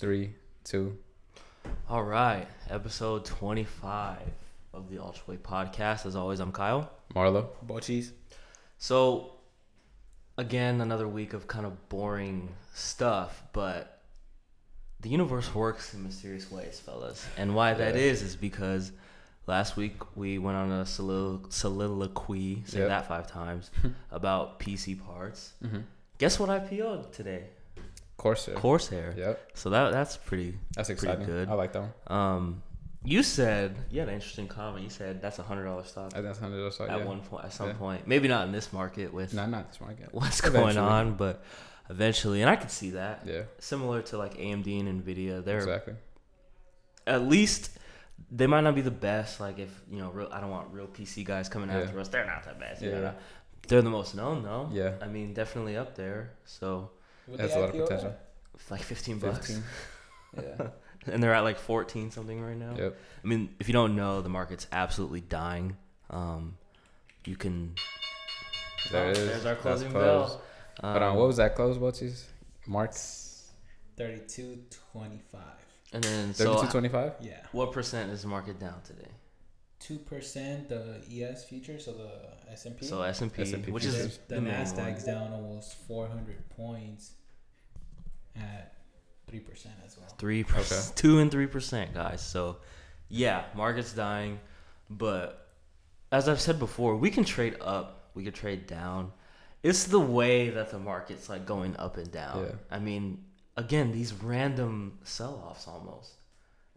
Three, two. All right, episode 25 of the Ultra Way Podcast. As always, I'm Kyle. Marlo. Bochis. So, again, another week of kind of boring stuff, but the universe works in mysterious ways, fellas. And why that Yeah. is is because last week we went on a solilo- soliloquy, say Yep. that five times, about PC parts. Mm-hmm. Guess what IPO'd today? Corsair. Corsair. Yep. So that that's pretty That's Pretty good. I like that one. Um, you said you had an interesting comment. You said that's a hundred dollar stock that's hundred dollars. at yeah. one point, at some Yeah. point. Maybe not in this market with No, not this market. what's going on, but eventually, and I could see that. Yeah. Similar to like AMD and Nvidia, they're Exactly. at least they might not be the best. Like if you know, real, I don't want real PC guys coming Yeah. after us. They're not that bad. Yeah. They're the most known though. Yeah. I mean, definitely up there. So That's a lot of potential. it's like fifteen bucks, Fifteen. yeah. and they're at like fourteen something right now. Yep. I mean, if you don't know, the market's absolutely dying. Um, you can. There Oh, it is. There's our That's closing closed. bell. Hold on. Um, What was that close, Butchies? Mark. Thirty-two twenty-five. And then so, Thirty-two twenty-five. Yeah. what percent is the market down today? Two percent the ES futures, so the S and P. So S and P, which And is the, the Nasdaq's down almost four hundred points at three percent as well. three percent, two and three percent, guys. So, yeah, market's dying, but as I've said before, we can trade up, we can trade down. It's the way that the market's like going up and down. Yeah. I mean, again, these random sell-offs almost.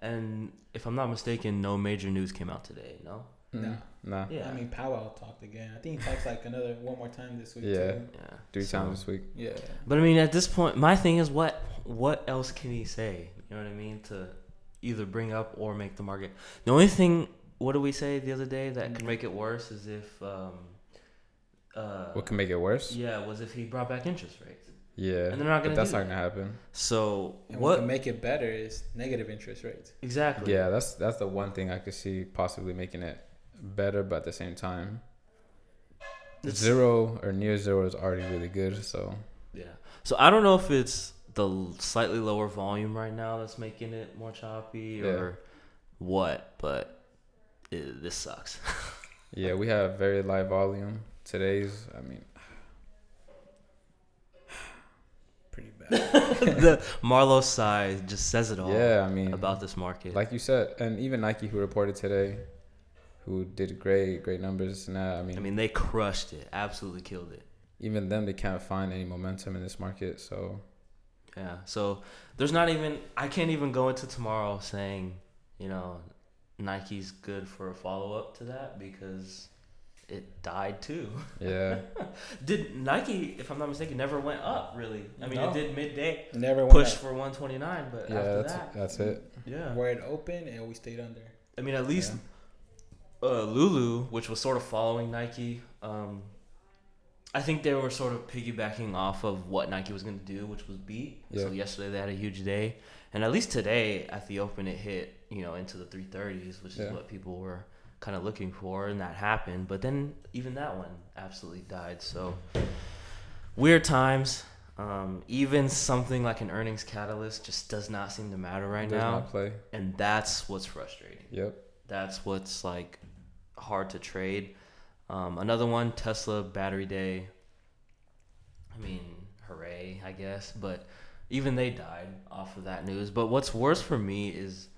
And if I'm not mistaken, no major news came out today. No. No. Nah. Yeah. I mean, Powell talked again. I think he talks like another one more time this week. Yeah. Too. yeah. Three So- times this week. Yeah. But I mean, at this point, my thing is what what else can he say? You know what I mean? To either bring up or make the market. The only thing, what did we say the other day that could make it worse is if, um, uh, What can make it worse? yeah, was if he brought back interest rates. Yeah. And they're not gonna But that's do not gonna happen. So And what what can make it better is negative interest rates. exactly? Yeah. That's that's the one thing I could see possibly making it better, but at the same time, It's- zero or near zero is already really good. So Yeah. So I don't know if it's the slightly lower volume right now that's making it more choppy Yeah. or what, but it, this sucks. yeah, we have very light volume. Today's, I mean, Pretty bad. the Marlowe side just says it all. yeah, I mean, about this market. like you said, and even Nike who reported today, who did great, great numbers and that. I mean, I mean, they crushed it, absolutely killed it. even them, they can't find any momentum in this market. So Yeah. So there's not even. I can't even go into tomorrow saying, you know, Nike's good for a follow up to that because it died too. yeah, Did Nike, if I'm not mistaken, never went up really? I mean, No. it did midday Never push went for 129, but yeah, after that's that, that's it. yeah. where it opened and we stayed under. I mean, at least uh, Lulu, which was sort of following Nike, um, I think they were sort of piggybacking off of what Nike was going to do, which was beat. Yeah. So yesterday they had a huge day, and at least today at the open it hit you know into the 330s, which Yeah. is what people were kind of looking for, and that happened. But then even that one absolutely died. So weird times. Um, even something like an earnings catalyst just does not seem to matter right Does now, not play. and that's what's frustrating Yep. that's what's like hard to trade. Um, another one, Tesla battery day. I mean, hooray, I guess, but even they died off of that news. But what's worse for me is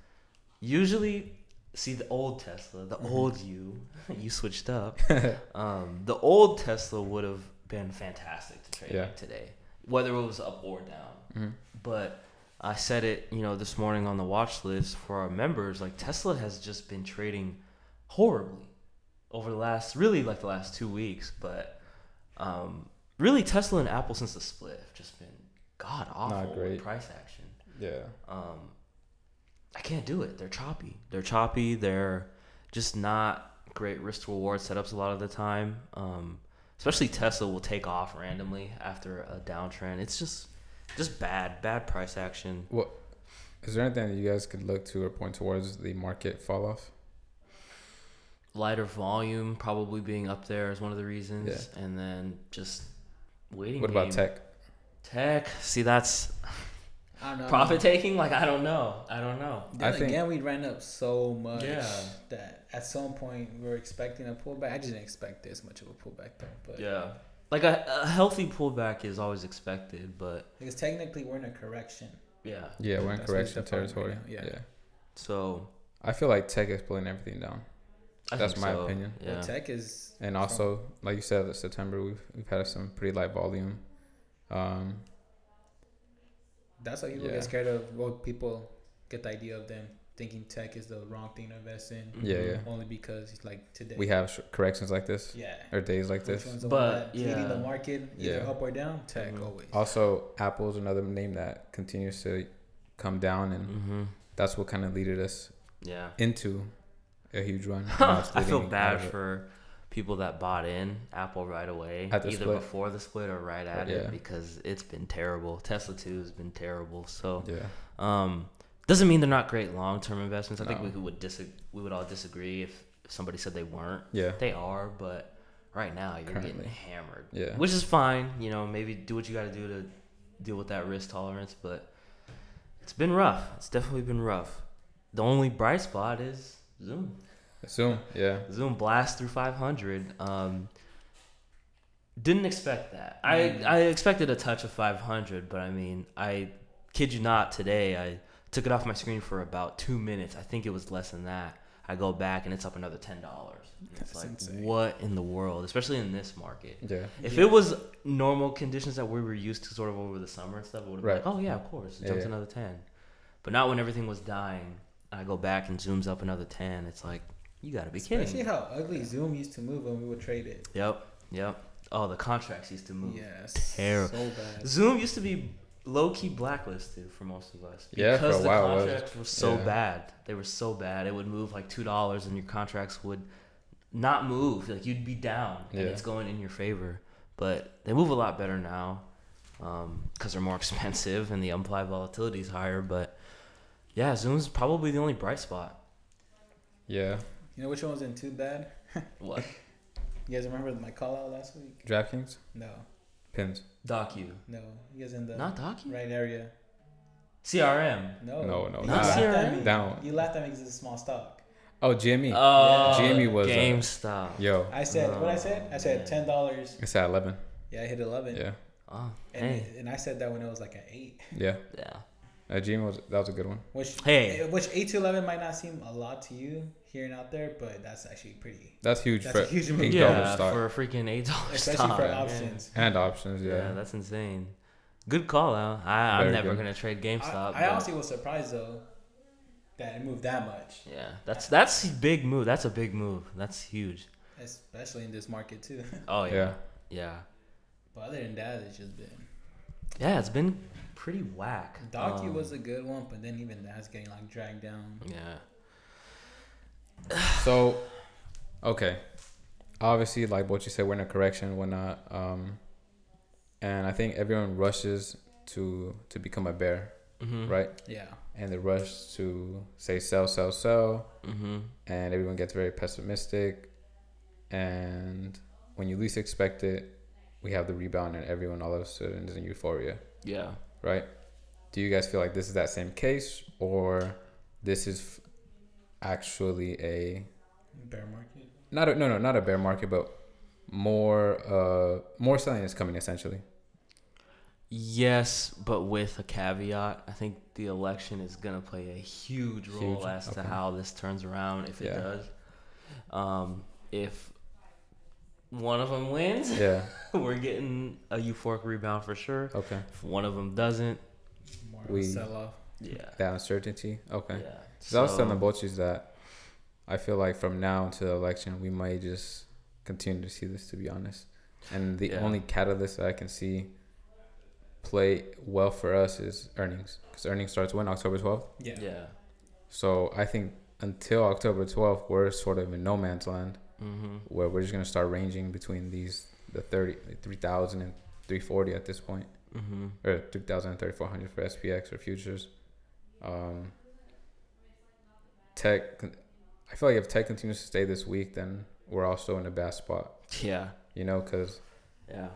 usually see the old Tesla, the old you, you switched up. um, the old Tesla would have been fantastic to trade Yeah. today, whether it was up or down. Mhm. But I said it, you know, this morning on the watch list for our members. Like Tesla has just been trading horribly over the last, really like the last two weeks. But um, really, Tesla and Apple since the split have just been god awful price action. Yeah. Um, I can't do it. They're choppy. They're choppy. They're just not great risk to reward setups a lot of the time. Um, especially Tesla will take off randomly after a downtrend. It's just just bad, bad price action. What is there anything that you guys could look to or point towards the market fall off? Lighter volume probably being up there is one of the reasons, and then just waiting. What about tech? Tech. See, that's I don't know. Profit taking. Like I don't know. I don't know. Then I think- again, we ran up so much Yeah. that at some point we were expecting a pullback. I just didn't expect this much of a pullback though. But Yeah. Like a, a healthy pullback is always expected, but because technically we're in a correction. yeah. Yeah, we're in That's correction territory. right yeah. yeah. So I feel like tech is pulling everything down. I That's my so. opinion. Yeah. Well, tech is And also, like you said, that September we've we've had some pretty light volume. Um, that's how people Yeah. get scared of. what people get the idea of them thinking tech is the wrong thing to invest in, Yeah, yeah. only because it's like today. we have sh- corrections like this yeah. or days like Which this. But, one that's leading the market either Yeah. up or down? Tech Mhm. always. Also, Apple's another name that continues to come down, and Mm-hmm. that's what kind of leaded us Yeah. into a huge run. I feel bad of it. for people that bought in Apple right away, either split. before the split or right at Yeah. it, because it's been terrible. Tesla too has been terrible. So, Yeah, um, doesn't mean they're not great long term investments. I think we would dis- we would all disagree if, if somebody said they weren't. yeah, They are, but right now you're Currently. getting hammered. yeah. which is fine. You know, maybe do what you got to do to deal with that risk tolerance, but it's been rough. It's definitely been rough. The only bright spot is Zoom. Zoom, yeah, Zoom blast through 500. Um, didn't expect that. I Mm. I expected a touch of 500, but I mean, I kid you not. Today, I took it off my screen for about two minutes. I think it was less than that. I go back and it's up another ten dollars. It's like insane. what in the world, especially in this market. yeah, If Yeah. it was normal conditions that we were used to sort of over the summer and stuff, it would have Right. been like, oh yeah, of course, it jumps yeah. another 10. But not when everything was dying. I go back and zooms up another 10. It's like, you gotta be kidding. Especially me. how ugly Zoom used to move when we would trade it. Yep, yep. Oh, the contracts used to move. Yes. Terrible. So bad. Zoom used to be low key blacklisted for most of us. Yeah, for a because the while it was. contracts were so Yeah. bad. They were so bad. It would move like two dollars, and your contracts would not move. Like you'd be down, and Yeah. it's going in your favor. But they move a lot better now um, because they're more expensive and the implied volatility is higher. But yeah, Zoom's probably the only bright spot. yeah. You know which one wasn't too bad? What? You guys remember my call out last week? DraftKings No, pins. Docu, no. You guys in the not Docu. right area? CRM. No, No, no, You not laughed CRM. at me. Down. You laughed at me because it's a small stock. Oh, Jimmy. Oh, Jimmy was, uh, GameStop. Yo, I said what I Oh, said. I said ten dollars. it's at eleven. Yeah, I hit eleven. Yeah, Oh, And, hey, and I said that when it was like an eight. yeah. yeah. Uh, Jimmy was that was a good one. Which Hey. eh, which eight to eleven might not seem a lot to you here and out there, but that's actually pretty, That's huge That's for a huge move. Yeah, stock for a freaking eight dollars especially stock. for yeah. options. and options. Yeah. Yeah, that's insane. Good call out. I, I'm never good. gonna trade GameStop. I, I honestly was surprised though that it moved that much, yeah, that's that's a big move. That's a big move. That's huge. especially in this market too. Oh yeah, yeah. yeah, but other than that, it's just been. yeah. It's been pretty whack. Docu Um, was a good one, but then even that's getting like dragged down. yeah. So, okay, obviously, like what you said, we're in a correction, whatnot. Um, and I think everyone rushes to to become a bear, Mm-hmm. right? Yeah. And they rush to say sell, sell, sell, Mm-hmm. and everyone gets very pessimistic. And when you least expect it, we have the rebound, and everyone all of a sudden is in euphoria, Yeah. Right? Do you guys feel like this is that same case, or this is f- actually a Bear market. not a, no no not a bear market, but more uh more selling is coming essentially. Yes, but with a caveat. I think the election is gonna play a huge role Huge, as to how this turns around if it Yeah. does. Um, if one of them wins, Yeah. we're getting a euphoric rebound for sure. Okay. If one of them doesn't, More We- sell off. yeah, That uncertainty. Okay. yeah. So I was telling the So- Bochis that I feel like from now until the election, we might just continue to see this, to be honest. And the Yeah. only catalyst that I can see play well for us is earnings, because earnings starts when October twelfth. Yeah. Yeah. So I think until October twelfth, we're sort of in no man's land, Mm-hmm. where we're just gonna start ranging between these the 30, 3,000 and 340 at this point. Mm-hmm. or 3000 and 3400 for SPX or futures. Um, tech, I feel like if tech continues to stay this week, then we're also in a bad spot, Yeah. you know, because Yeah.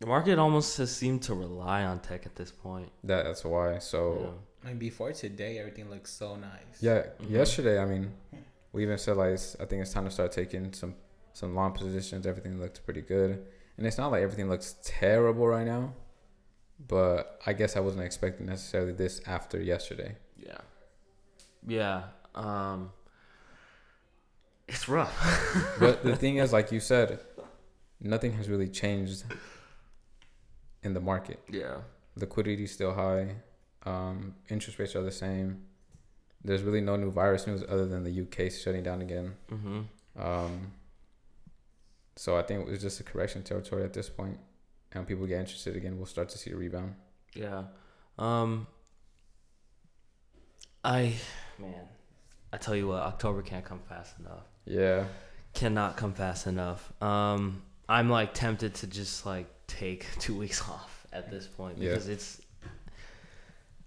The market almost has seemed to rely on tech at this point. That that's why. So Yeah. I mean, before today, everything looks so nice. yeah, Mhm. yesterday. I mean, we even said like I think it's time to start taking some some long positions. Everything looked pretty good, and it's not like everything looks terrible right now. But I guess I wasn't expecting necessarily this after yesterday. Yeah. Yeah. Um, it's rough. But the thing is, like you said, nothing has really changed in the market. yeah. Liquidity is still high. Um, interest rates are the same. There's really no new virus news other than the UK shutting down again. Mm-hmm. Um, so I think it was just a correction territory at this point. And when people get interested again, we'll start to see a rebound. Yeah. Um I man, I tell you what, October can't come fast enough. Yeah. Cannot come fast enough. Um I'm like tempted to just like take 2 weeks off at this point Yeah. because it's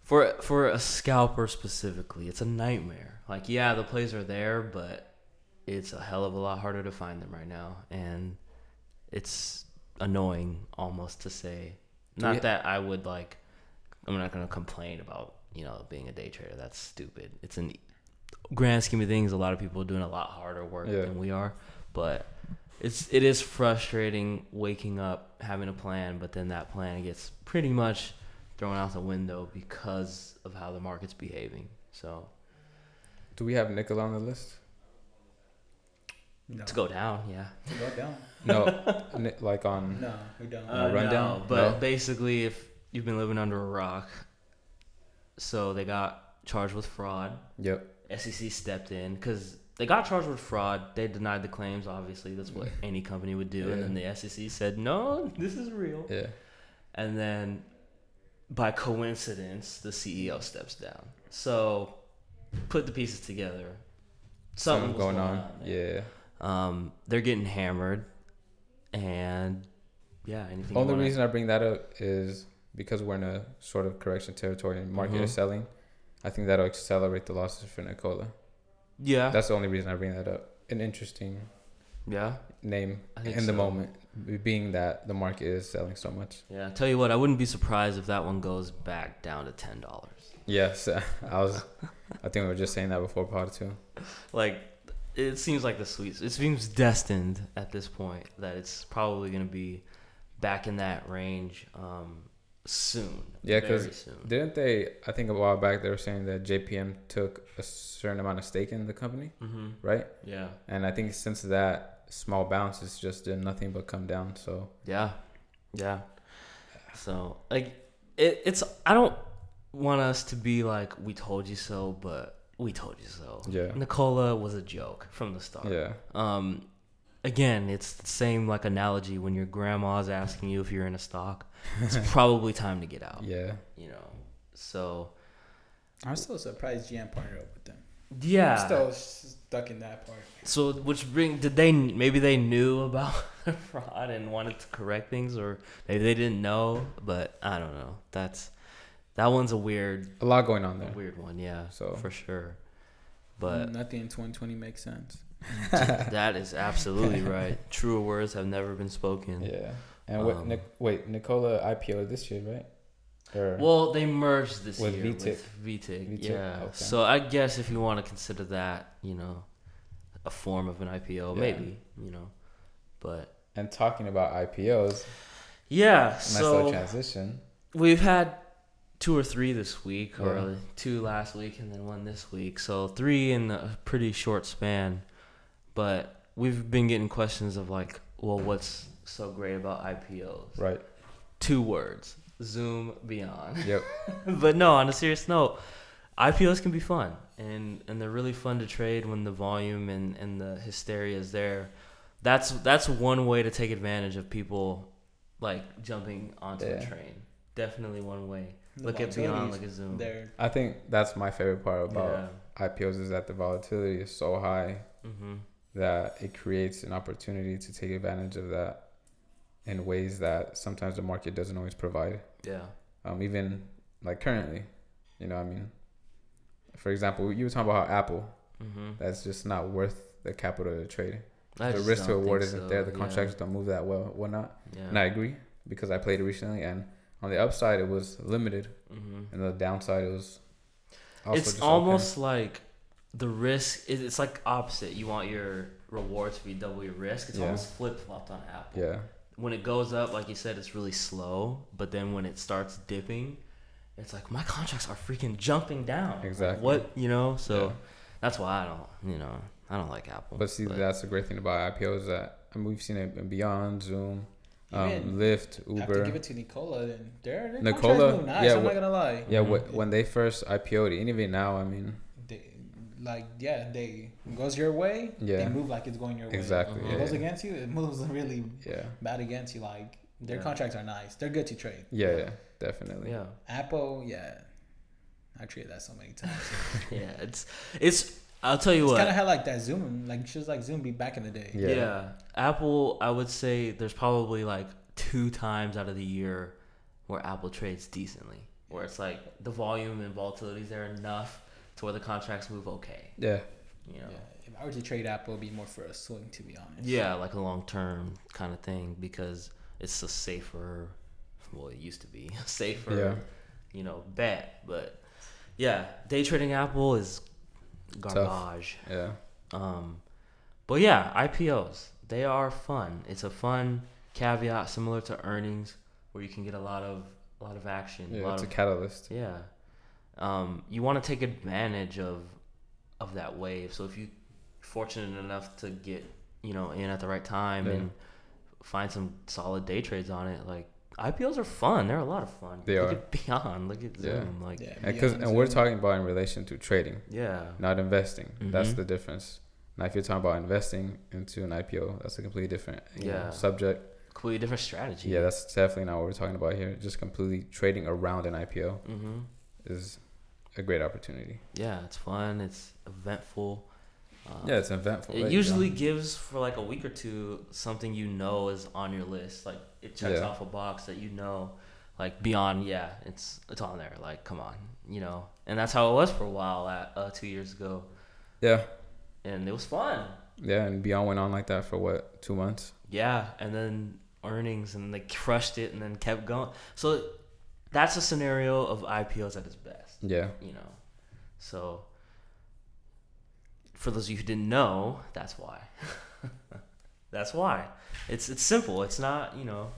for for a scalper specifically, it's a nightmare. Like yeah, the plays are there, but it's a hell of a lot harder to find them right now and it's annoying almost to say not we- that I would like I'm not gonna complain about you know being a day trader. That's stupid. It's an grand scheme of things. A lot of people are doing a lot harder work Yeah. than we are, but it's it is frustrating waking up having a plan, but then that plan gets pretty much thrown out the window because of how the market's behaving. So Do we have nickel on the list? No. to go down, yeah. To go down. No, like on. No, we don't. Uh, rundown? No, but No? basically, if you've been living under a rock, so they got charged with fraud. Yep. SEC stepped in because they got charged with fraud. They denied the claims. Obviously, that's what any company would do. And then the SEC said, "No, this is real." Yeah. And then, by coincidence, the CEO steps down. So, put the pieces together. Something Something was going on. there. Yeah. Um, they're getting hammered, and yeah, anything. Only reason I bring that up is because we're in a sort of correction territory and market is Mhm. selling. I think that'll accelerate the losses for Nikola. Yeah. That's the only reason I bring that up. An interesting yeah. name in the moment, being that the market is selling so much. Yeah. Tell you what, I wouldn't be surprised if that one goes back down to ten dollars. Yes, I was. I think we were just saying that before part two. Like, it seems like the sweet. It seems destined at this point that it's probably gonna be back in that range um, soon. Yeah, 'cause very soon. Didn't they? I think a while back they were saying that JPM took a certain amount of stake in the company, Mm-hmm. right? Yeah. And I think since that small bounces just did nothing but come down. So Yeah. Yeah. So like, it, it's I don't want us to be like we told you so, but we told you so. yeah, Nikola was a joke from the start. yeah, Um, again, it's the same like analogy when your grandma's asking you if you're in a stock. It's probably time to get out. yeah. You know. So I'm still surprised GM partnered up with them. Yeah. I'm still stuck in that part. So which bring did they maybe they knew about the fraud and wanted to correct things or maybe they didn't know, but I don't know. That's that one's a weird A lot going on a there. weird one, yeah. So- for sure. But nothing in 2020 makes sense. that is absolutely right. Truer words have never been spoken. Yeah. And what? Um, Nic- wait, Nikola IPO this year, right? Or Well, they merged this With year VTIC. with VTIC. VTIC, Yeah. okay. So I guess if you want to consider that, you know, a form of an IPO, Yeah. maybe, you know. But and talking about IPOs, yeah, nice little so transition. we've had two or three this week, Yeah. or two last week, and then one this week. So three in a pretty short span. But we've been getting questions of like, well, what's so great about IPOs? Right. Two words: Zoom Beyond. Yep. but no, on a serious note, IPOs can be fun, and and they're really fun to trade when the volume and and the hysteria is there. That's that's one way to take advantage of people like jumping onto the Yeah. train. Definitely one way. The Look at beyond look at Zoom. There, I think that's my favorite part about yeah. IPOs is that the volatility is so high hmm that it creates an opportunity to take advantage of that in ways that sometimes the market doesn't always provide. Yeah. Um, even like currently, you know, what I mean, for example, you were talking about how Apple hmm that's just not worth the capital to trade. I the risk to reward isn't so, there. The yeah. contracts don't move that well, whatnot. Yeah. And I agree. because I played it recently, and on the upside it was limited, hmm and the downside it was. it's almost like the risk. is It's like opposite. You want your reward to be double your risk. It's Yeah. almost flip flopped on Apple. Yeah, When it goes up, like you said, it's really slow. But then when it starts dipping, it's like my contracts are freaking jumping down. Like, Exactly. what you know? So Yeah. that's why I don't. You know, I don't like Apple. but see, that's the great thing about IPOs that I mean we've seen it Beyond, Zoom, um, Even Lyft, I have to give it to Nikola. And their, their Nikola, contracts move nice. yeah, I'm wh- not gonna lie. Yeah, Mhm. wh- when they first IPO'd, and even now, I mean, They, like yeah, they goes your way. Yeah. They move like it's going your way. exactly. It Yeah, goes yeah, against you. It moves really yeah, bad against you. Like their Yeah. contracts are nice. They're good to trade. yeah, yeah, definitely. yeah, Apple, yeah, I traded that so many times. yeah. It's it's. I'll tell you It's what. kind of had like that Zoom, like just like Zoom be back in the day. Yeah. Yeah. Apple, I would say there's probably like two times out of the year where Apple trades decently, where it's like the volume and volatility is there enough to where the contracts move okay. Yeah, You know? Yeah, if I were to trade Apple, it'd be more for a swing, to be honest. Yeah, like a long term kind of thing because it's a safer, well, it used to be a safer, Yeah. you know, bet. But yeah, day trading Apple is garbage. yeah, Um, but yeah, IPOs they are fun. It's a fun caveat similar to earnings where you can get a lot of a lot of action. a yeah. lot It's a of, catalyst. yeah. Um, you want to take advantage of of that wave. So if you're fortunate enough to get you know in at the right time Yeah. and find some solid day trades on it, like IPOs are fun. They're a lot of fun. They look are. At Beyond, look at Yeah. Zoom, like Yeah, And, cause, beyond and we're talking about in relation to trading, yeah, not investing. That's Mhm. the difference. Now, if you're talking about investing into an IPO, that's a completely different you know, Yeah. subject. completely different strategy. Yeah, that's definitely not what we're talking about here. Just completely trading around an IPO Mm-hmm. is a great opportunity. Yeah, it's fun. It's eventful. Uh, Yeah, it's eventful. It you usually go. gives for like a week or two something you know is on your list. Like it checks Yeah. off a box that you know, like beyond. Yeah, it's it's on there. Like come on, you know. And that's how it was for a while at uh, two years ago, Yeah, and it was fun. yeah, and Beyond went on like that for what two months? Yeah, and then earnings, and they crushed it, and then kept going. So that's a scenario of IPOs at its best. Yeah, you know. So for those of you who didn't know, that's why. that's why. It's it's simple. It's not, you know,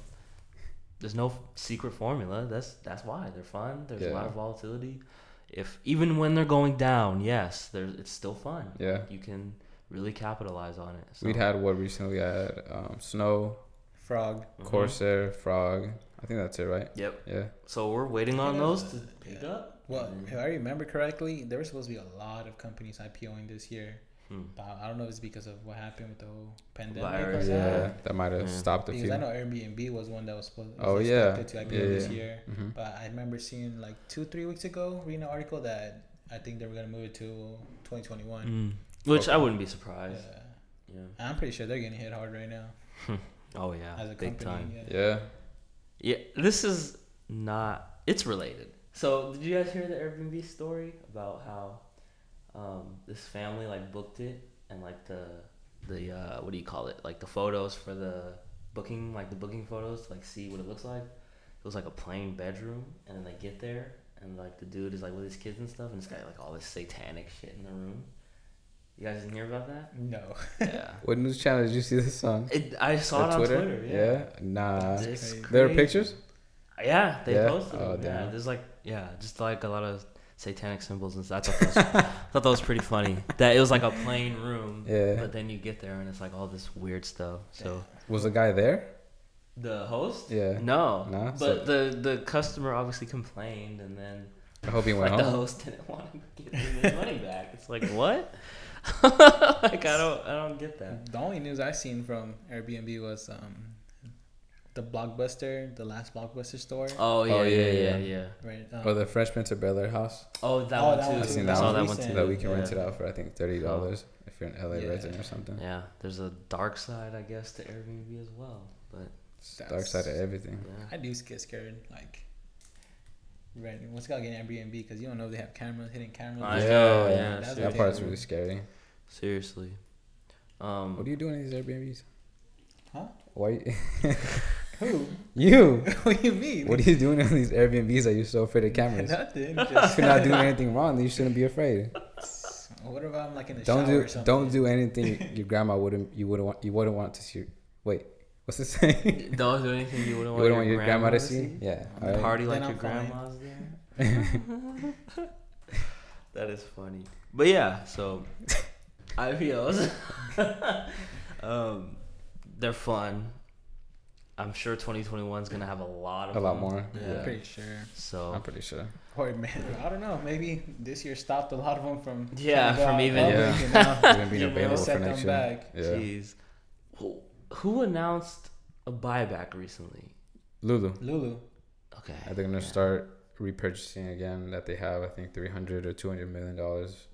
there's no secret formula. That's that's why. They're fun. There's a lot of volatility. If even when they're going down, yes, there's it's still fun. yeah. You can really capitalize on it. So, We'd had what recently? I had um, Snow, Frog. Mhm. Corsair, Frog. I think that's it, right? Yep. Yeah. So we're waiting on those to pick yeah. up. Well, and if I remember correctly, there were supposed to be a lot of companies IPOing this year. hmm. But I don't know if it's because of what happened with the whole pandemic Virus, or Yeah, something. that might have Yeah. stopped a Because few. I know Airbnb was one that was supposed was Oh, yeah. to IPO Yeah, this yeah. year. hmm But I remember seeing like two, three weeks ago, reading an article that I think they were gonna move it to 2021. Mm. Which I wouldn't be surprised. Yeah. Yeah. I'm pretty sure they're getting hit hard right now Oh yeah. as a big company. time. Yeah. Yeah. Yeah, this is not. It's related. So, did you guys hear the Airbnb story about how um, this family like booked it and like the the uh, what do you call it? Like the photos for the booking, like the booking photos, to, like see what it looks like. It was like a plain bedroom, and then they get there, and like the dude is like with his kids and stuff, and it's got like all this satanic shit in the room. You guys didn't hear about that? No. Yeah. What news channel did you see this on? It, I saw The it on Twitter. yeah. Nah. That's It's crazy. There are pictures. Yeah, they Yeah? posted. Oh, them. Yeah, damn. there's like yeah, just like a lot of satanic symbols and stuff. I thought that was, thought that was pretty funny. That it was like a plain room, Yeah. but then you get there and it's like all this weird stuff. So Was the guy there? the host, Yeah. no, Nah, but so- the the customer obviously complained, and then I hope he went like the host didn't want to give him his money back. It's like what? like I don't I don't get that. The only news I seen from Airbnb was um, the Blockbuster, the last Blockbuster store. Oh yeah Oh, yeah yeah, yeah yeah. yeah. Right. Um, Or the Fresh Prince of Bel Air house. Oh that Oh, one that too. I've seen that saw one. that one too. that we can yeah. rent it out for I think thirty dollars if you're an LA Yeah. resident or something. Yeah, there's a dark side, I guess, to Airbnb as well. But It's the Dark side of everything. yeah, I do get scared. Like, right? What's got getting Airbnb? Because you don't know if they have cameras, hidden cameras. I yeah, know, yeah, yeah, That's that part's really scary. seriously. Um, What are you doing in these Airbnbs? Huh? Why? Who? You. what do you mean? What are you doing on these Airbnbs that you're so afraid of cameras? Nothing. if Just, you're not doing anything wrong, then you shouldn't be afraid. what if I'm like in the Don't shower do or something? don't do anything your grandma wouldn't you wouldn't want you wouldn't want to see. Wait, what's it saying? Don't do anything you wouldn't You want, wouldn't want your grandma to see? Yeah. all right. Party like Then your I'm grandma's there. that is funny. But yeah, so IPOs, um, they're fun. I'm sure 2021 is gonna have a lot of A lot them. more, Yeah. yeah. Pretty sure. So I'm pretty sure. Or man, I don't know. Maybe this year stopped a lot of them from. Yeah, trying to go from even- Yeah. You know? Even being available set for them next year. back. Yeah. Jeez. Who, who announced a buyback recently? Lulu. Lulu. Okay. I think they're gonna yeah. start repurchasing again. That they have, I think, three hundred or two hundred million dollars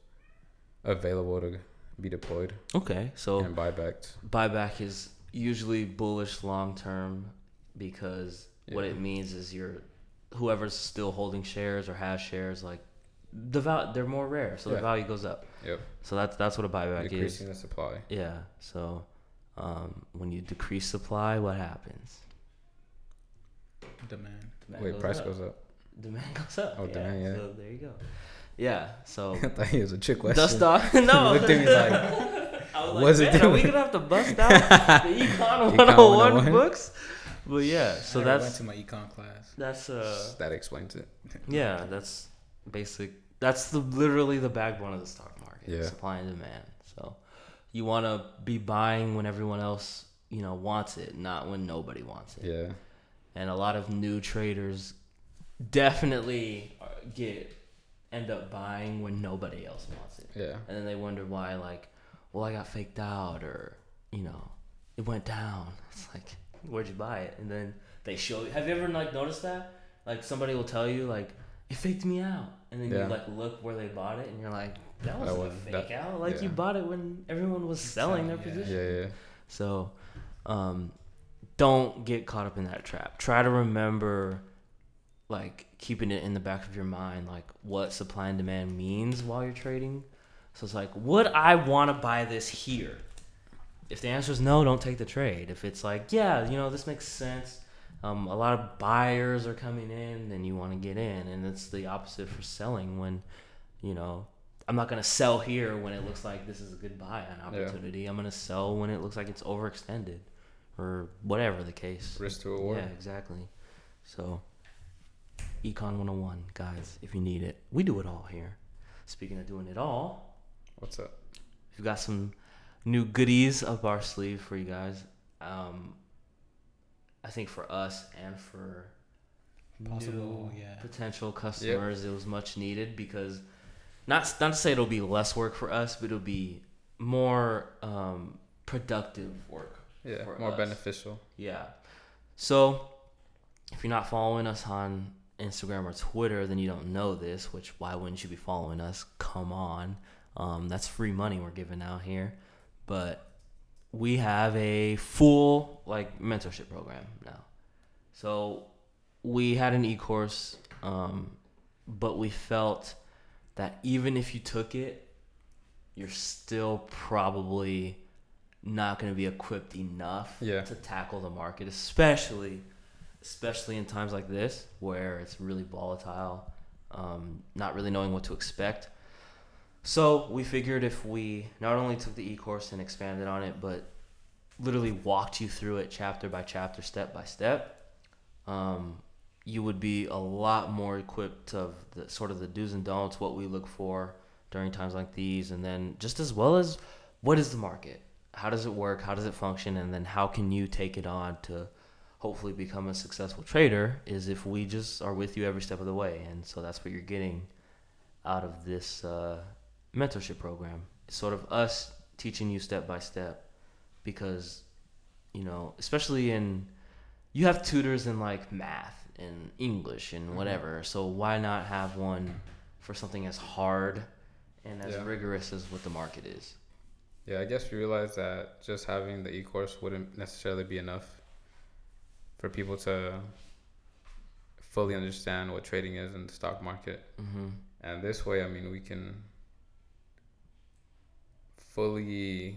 available to be deployed Okay, so and buybacks. buyback is usually bullish long term because what it means is you're whoever's still holding shares or has shares like the val- they're more rare, so the value goes up. Yep. So that's that's what a buyback is. Decreasing the supply. Yeah. So um, when you decrease supply, what happens? Demand. Demand Wait, goes price up. goes up. Demand goes up. Oh, yeah. demand, yeah. So there you go. Yeah. So I thought it was a trick question. dust off. no. You looked at me like, I was what's like, it man, are we gonna have to bust out the Econ Econ 101 101? books? But yeah, so I never went to my econ class. that's uh that explains it. yeah, that's basic. That's the literally the backbone of the stock market. Yeah. Supply and demand. So you want to be buying when everyone else you know wants it, not when nobody wants it. Yeah. And a lot of new traders definitely get end up buying when nobody else wants it Yeah. and then they wonder why like well i got faked out or you know it went down it's like where'd you buy it and then they show you have you ever like noticed that like somebody will tell you like it faked me out and then Yeah. you like look where they bought it and you're like that wasn't a fake that- out like you bought it when everyone was selling their Yeah. position Yeah. Yeah. so, um, don't get caught up in that trap. Try to remember, like, keeping it in the back of your mind, like, what supply and demand means while you're trading. So it's like, would I want to buy this here? If the answer is no, don't take the trade. If it's like, yeah, you know, this makes sense. Um, a lot of buyers are coming in, then you want to get in, and it's the opposite for selling when, you know, I'm not gonna sell here when it looks like this is a good buy an opportunity. I'm gonna sell when it looks like it's overextended, or whatever the case. Risk to reward. Yeah, exactly. So, Econ 101, guys, if you need it, we do it all here. Speaking of doing it all, What's up? we've got some new goodies up our sleeve for you guys. Um, I think for us and for Possible, new yeah. potential customers, it was much needed because not not to say it'll be less work for us, but it'll be more um, productive work. Yeah. For More us. beneficial. Yeah. So, if you're not following us on Instagram or Twitter, then you don't know this. Which why wouldn't you be following us? Come on, um, that's free money we're giving out here. But we have a full like mentorship program now. So we had an e-course, um, but we felt that even if you took it, you're still probably not going to be equipped enough Yeah. to tackle the market, especially especially in times like this where it's really volatile, um, not really knowing what to expect. So we figured if we not only took the e-course and expanded on it, but literally walked you through it chapter by chapter, step by step, um, you would be a lot more equipped of the sort of the do's and don'ts, what we look for during times like these, and then just as well as what is the market, how does it work, how does it function, and then how can you take it on to hopefully become a successful trader is if we just are with you every step of the way, and so that's what you're getting out of this uh, mentorship program. It's sort of us teaching you step by step because you know, especially in you have tutors in like math and English and whatever. So why not have one for something as hard and as Yeah. rigorous as what the market is? Yeah, I guess we realize that just having the e-course wouldn't necessarily be enough for people to fully understand what trading is in the stock market. Mm-hmm. And this way, I mean, we can fully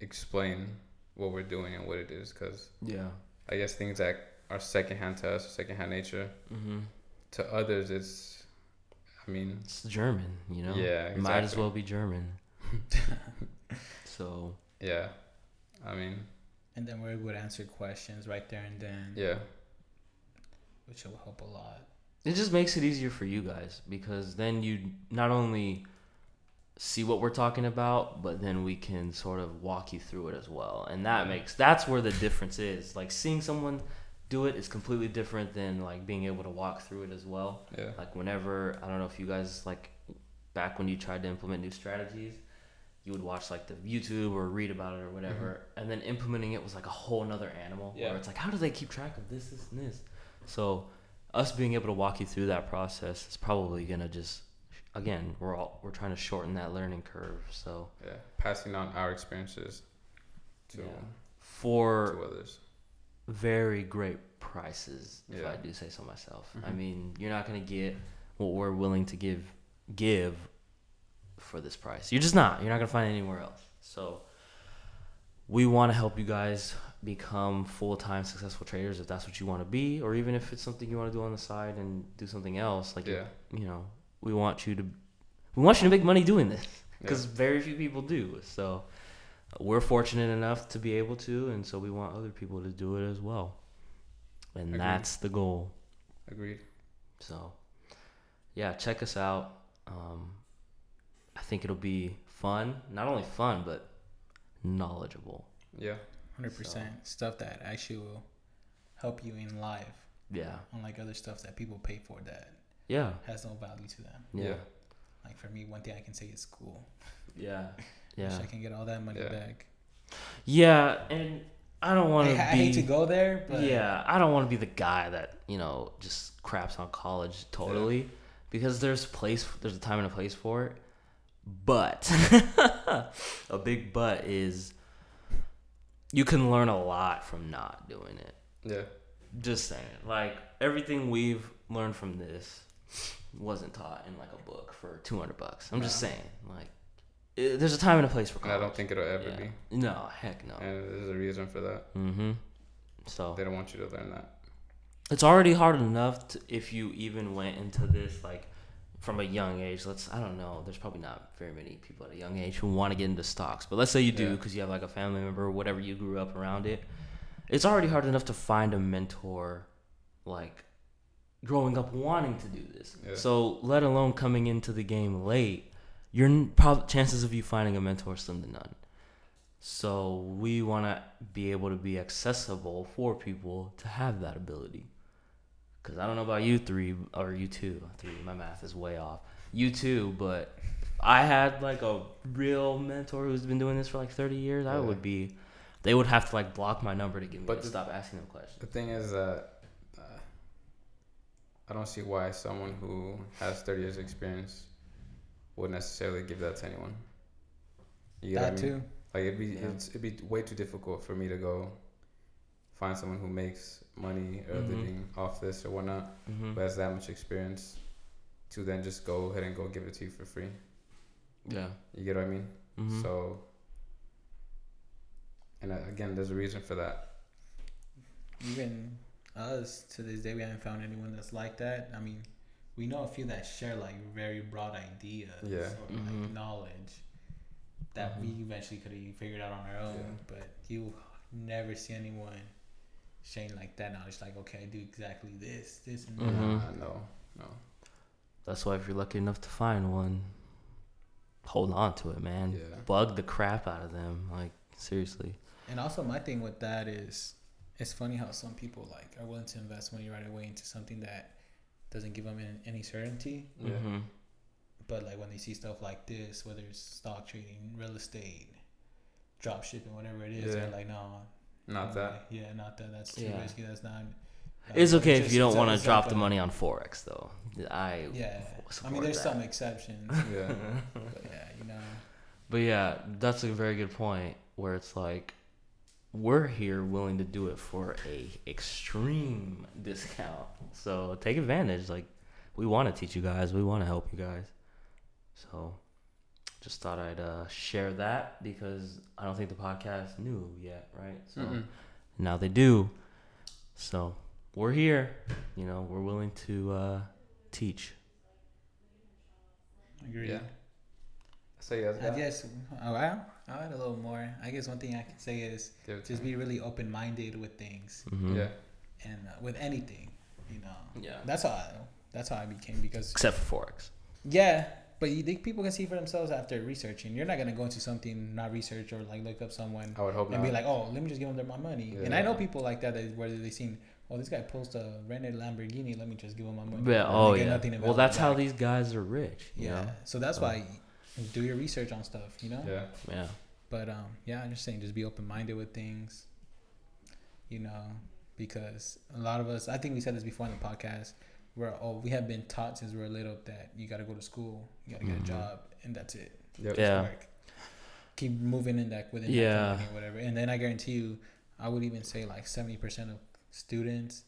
explain what we're doing and what it is. Because Yeah. I guess things that are secondhand to us, secondhand nature. Mm-hmm. To others, it's, I mean, It's German, you know. Yeah, It Might as well be German. so yeah, I mean, And then we're able to answer questions right there and then, yeah, which will help a lot. it just makes it easier for you guys because then you not only see what we're talking about, but then we can sort of walk you through it as well. And that makes that's where the difference is. Like seeing someone do it is completely different than like being able to walk through it as well. yeah, Like whenever I don't know if you guys like back when you tried to implement new strategies, you would watch like the YouTube or read about it or whatever, mm-hmm. and then implementing it was like a whole nother animal. Yeah. Where it's like, how do they keep track of this, this, and this? So, us being able to walk you through that process is probably gonna just, again, we're all we're trying to shorten that learning curve. So yeah. Passing on our experiences to Yeah. for to others. very great prices, if Yeah. I do say so myself. I Mhm. mean, you're not gonna get what we're willing to give give for this price. You're just not. You're not gonna find it anywhere else. So we want to help you guys become full time successful traders if that's what you want to be, or even if it's something you want to do on the side and do something else. Like Yeah, you know, we want you to we want you to make money doing this because yeah. very few people do. So we're fortunate enough to be able to, and so we want other people to do it as well. And Agreed. that's the goal. agreed. So yeah, check us out. Um, I think it'll be fun. Not only fun, but knowledgeable. Yeah, Hundred percent stuff that actually will help you in life, Yeah. unlike other stuff that people pay for that Yeah. has no value to them. Yeah. Yeah. Like for me, one thing I can say is school. Yeah. Wish Yeah. I can get all that money Yeah. back. Yeah, and I don't want to I be. hate to go there, but yeah, I don't want to be the guy that you know just craps on college totally, because there's place, there's a time and a place for it. But a big but is you can learn a lot from not doing it. yeah, Just saying, like everything we've learned from this wasn't taught in like a book for two hundred bucks. I'm just saying, like i there's a time and a place for college. I don't think it'll ever Yeah. be. No, heck no. And there's a reason for that. Mm-hmm. So They don't want you to learn that. it's already hard enough to, if you even went into this like from a young age let's i don't know there's probably not very many people at a young age who want to get into stocks but let's say you do Yeah. because you have like a family member or whatever you grew up around it it's already hard enough to find a mentor like growing up wanting to do this Yeah. so let alone coming into the game late your prob- chances of you finding a mentor slim to none so we want to be able to be accessible for people to have that ability. Cause I don't know about you three or you two. Three, my math is way off. You two, but I had like a real mentor who's been doing this for like thirty years. I Yeah. would be, they would have to like block my number to get me But to the- stop asking them questions. The thing is that uh, I don't see why someone who has 30 years experience would necessarily give that to anyone. You that what I mean? too. Like it'd be Yeah. it's, it'd be way too difficult for me to go find someone who makes money or a Mhm. living off this or whatnot, Mm-hmm. who has that much experience, to then just go ahead and go give it to you for free. Yeah. You get what I mean? Mm-hmm. So, and uh, again, there's a reason for that. Even us to this day, we haven't found anyone that's like that. I mean, we know a few that share like very broad ideas Yeah. or Mhm. like knowledge that we eventually could have figured out on our own. Yeah. But you never see anyone sharing like that knowledge. Like, okay, I do exactly this, this, and that. Mhm. Nah, no, no. That's why if you're lucky enough to find one, hold on to it, man. Yeah. Bug the crap out of them. Like seriously. And also, my thing with that is, it's funny how some people like are willing to invest money right away into something that doesn't give them an- any certainty. Yeah. Mm-hmm. But like when they see stuff like this, whether it's stock trading, real estate, drop shipping, whatever it is, Yeah. they're like, no, Not no that. Yeah, not that. That's too Yeah. risky. That's not. It's uh, okay if you don't want to drop like the money on forex though. I Yeah, I mean, there's that. some exceptions, Yeah. but yeah, you know. But yeah, that's a very good point. Where it's like, we're here willing to do it for a extreme discount. So take advantage. Like, we want to teach you guys. We want to help you guys. So, just thought I'd uh, share that because I don't think the podcast knew yet, right? So Mm-mm. now they do. So we're here. You know, we're willing to uh, teach. Agreed. Yeah. So yeah, I guess oh, well, I'll add a little more. I guess one thing I can say is Give just be really open minded with things Mhm. Yeah. and uh, with anything. You know, Yeah. that's how I, that's how I became because Except for forex. yeah. But you think people can see for themselves after researching. You're not gonna go into something not research or like look up someone I would hope and not. be like, oh, let me just give them my money. Yeah. And I know people like that, that where they seen, oh, this guy posts a rented Lamborghini. Let me just give him my money. Yeah. And Oh yeah. Well, that's it how back. these guys are rich. You Yeah. Know? So that's So- why do your research on stuff. You know. yeah. Yeah. But um, yeah, I'm just saying, just be open minded with things. You know, because a lot of us, I think we said this before in the podcast, we're oh, we have been taught since we were little that you got to go to school, you got to get Mhm. a job, and that's it. Yep. Yeah. Work. Keep moving in that within Yeah. that or whatever, and then I guarantee you, I would even say like seventy percent of students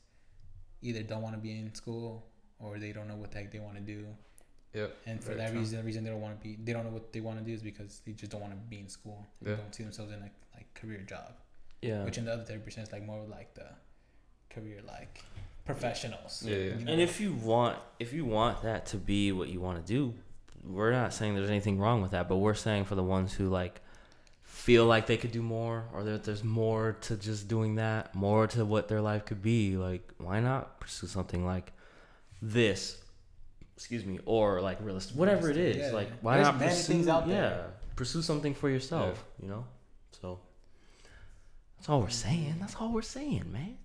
either don't want to be in school or they don't know what the heck they want to do. Yep. And for that true. reason, the reason they don't want to be, they don't know what they want to do is because they just don't want to be in school. They Yeah. don't see themselves in a like career job. Yeah. Which in the other thirty percent is like more like the career like professionals. Yeah, yeah. you know? And if you want, if you want that to be what you want to do, we're not saying there's anything wrong with that, but we're saying for the ones who like feel like they could do more, or that there's more to just doing that, more to what their life could be. Like, why not pursue something like this? Excuse me, or like realist, whatever it is. Yeah. Like, why There's not pursue? things out yeah, there. pursue something for yourself. You know, so that's all we're saying. That's all we're saying, man.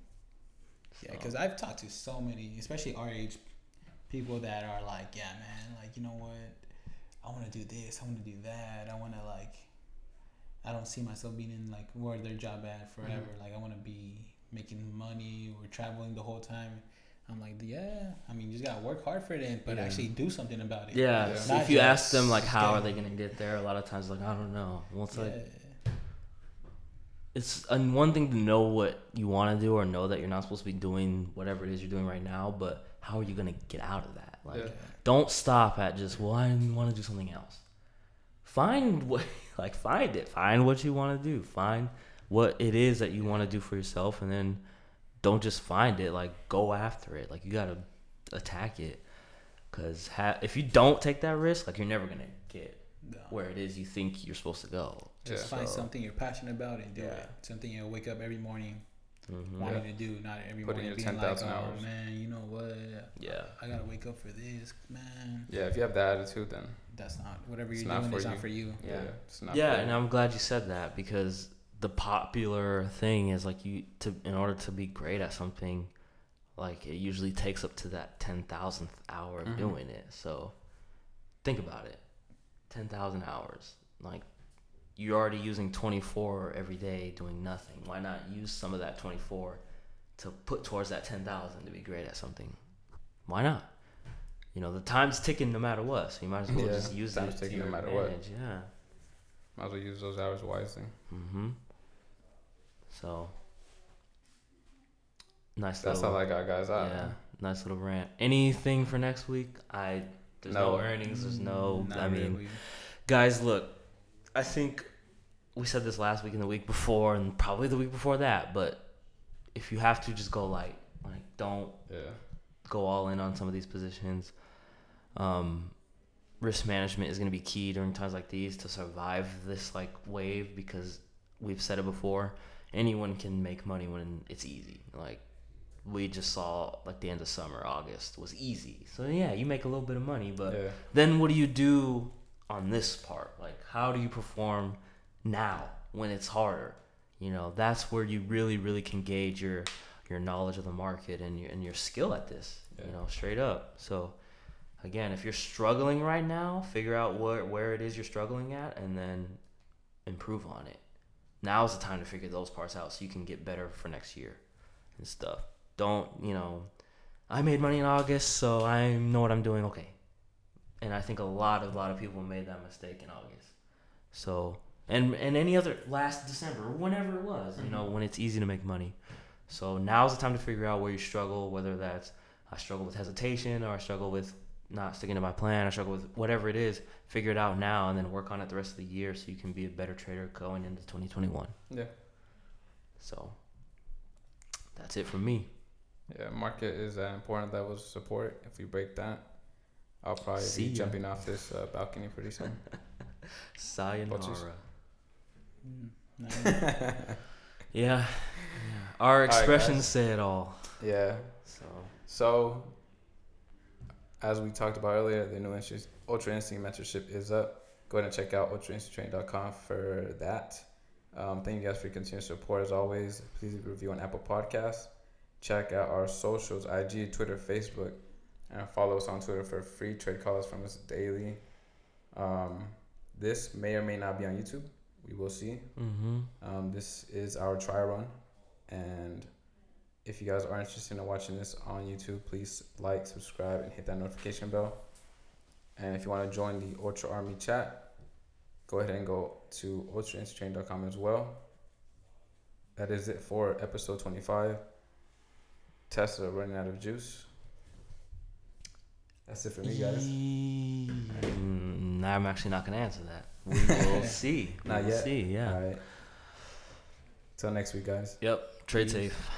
Yeah, because I've talked to so many, especially our age people that are like, yeah, man, like you know what, I want to do this, I want to do that, I want to like, I don't see myself being in like where their job at forever. Mm-hmm. Like I want to be making money or traveling the whole time. I'm like, yeah, I mean, you just gotta work hard for it, and, but Yeah. actually do something about it. Yeah. Yeah. So if you ask them like how are they gonna get there, a lot of times like I don't know. Well, it's like it's and one thing to know what you want to do or know that you're not supposed to be doing whatever it is you're doing right now, but how are you gonna get out of that? Like, Yeah. don't stop at just well, I want to do something else. Find what like find it. Find what you want to do. Find what it is that you want to do for yourself, and then don't just find it. Like go after it. Like you gotta attack it. Cause ha- if you don't take that risk, like you're never gonna get No. where it is you think you're supposed to go. Just Yeah. find So- something you're passionate about and do Yeah. it. Something you'll wake up every morning Mhm. wanting to do, not every Put morning being 10,000 like, oh hours. man, you know what? Yeah. I gotta wake up for this, man. Yeah. If you have that attitude, then That's not whatever It's you're not doing. It's you. not for you. yeah, Yeah. it's not. yeah, for and you. I'm glad you said that because the popular thing is like you to in order to be great at something, like it usually takes up to that ten thousandth hour of Mhm. doing it. So think about it, ten thousand hours. Like you're already using twenty four every day doing nothing. Why not use some of that twenty four to put towards that ten thousand to be great at something? Why not? You know the time's ticking no matter what, so you might as well Yeah, just use time's it to ticking no matter what. Yeah. Might as well use those hours wisely. Mm-hmm. So nice That's little all I got, guys. I, yeah, nice little rant. Anything for next week? I there's no, No. earnings. There's no. Not I mean, really. guys, look. I think we said this last week and the week before and probably the week before that. But if you have to, just go light. Like, don't Yeah. go all in on some of these positions. Um, risk management is going to be key during times like these to survive this like wave because we've said it before. Anyone can make money when it's easy. Like we just saw, like the end of summer, August was easy. So yeah, you make a little bit of money, but yeah. then what do you do on this part? Like, how do you perform now when it's harder? You know, that's where you really, really can gauge your your knowledge of the market and your and your skill at this. You know, straight up. So, again, if you're struggling right now, figure out where where it is you're struggling at, and then improve on it. Now's the time to figure those parts out so you can get better for next year and stuff. Don't you know? I made money in August, so I know what I'm doing. Okay, and I think a lot of a lot of people made that mistake in August. So and and any other last December, whenever it was, you know, mm-hmm. when it's easy to make money. So now's the time to figure out where you struggle, whether that's I struggle with hesitation or I struggle with not sticking to my plan, I struggle with whatever it is. Figure it out now and then work on it the rest of the year so you can be a better trader going into 2021. Yeah. So that's it from me. Yeah, market is at important levels of support. If we break that, I'll probably See be ya. jumping off this uh, balcony pretty soon. Sayonara. Mm. Yeah. yeah. Our expressions guys. say it all. yeah. So So, as we talked about earlier, the new Instinct, Ultra Instinct mentorship is up. Go ahead and check out ultrainstincttraining.com for that. Um, thank you guys for your continued support as always. Please review on Apple Podcasts. Check out our socials IG, Twitter, Facebook, and follow us on Twitter for free trade calls from us daily. Um, this may or may not be on YouTube. We will see. mm-hmm. Um, this is our try run, and if you guys are interested in watching this on YouTube, please like, subscribe, and hit that notification bell. And if you want to join the Ultra Army chat, go ahead and go to ultrainstincttraining.com as well. That is it for episode 25. Tesla running out of juice. That's it for me, guys. Mm, I'm actually not gonna answer that. We will see. We Not will yet. See, yeah. All right. Till next week, guys. Yep. Trade Peace. safe.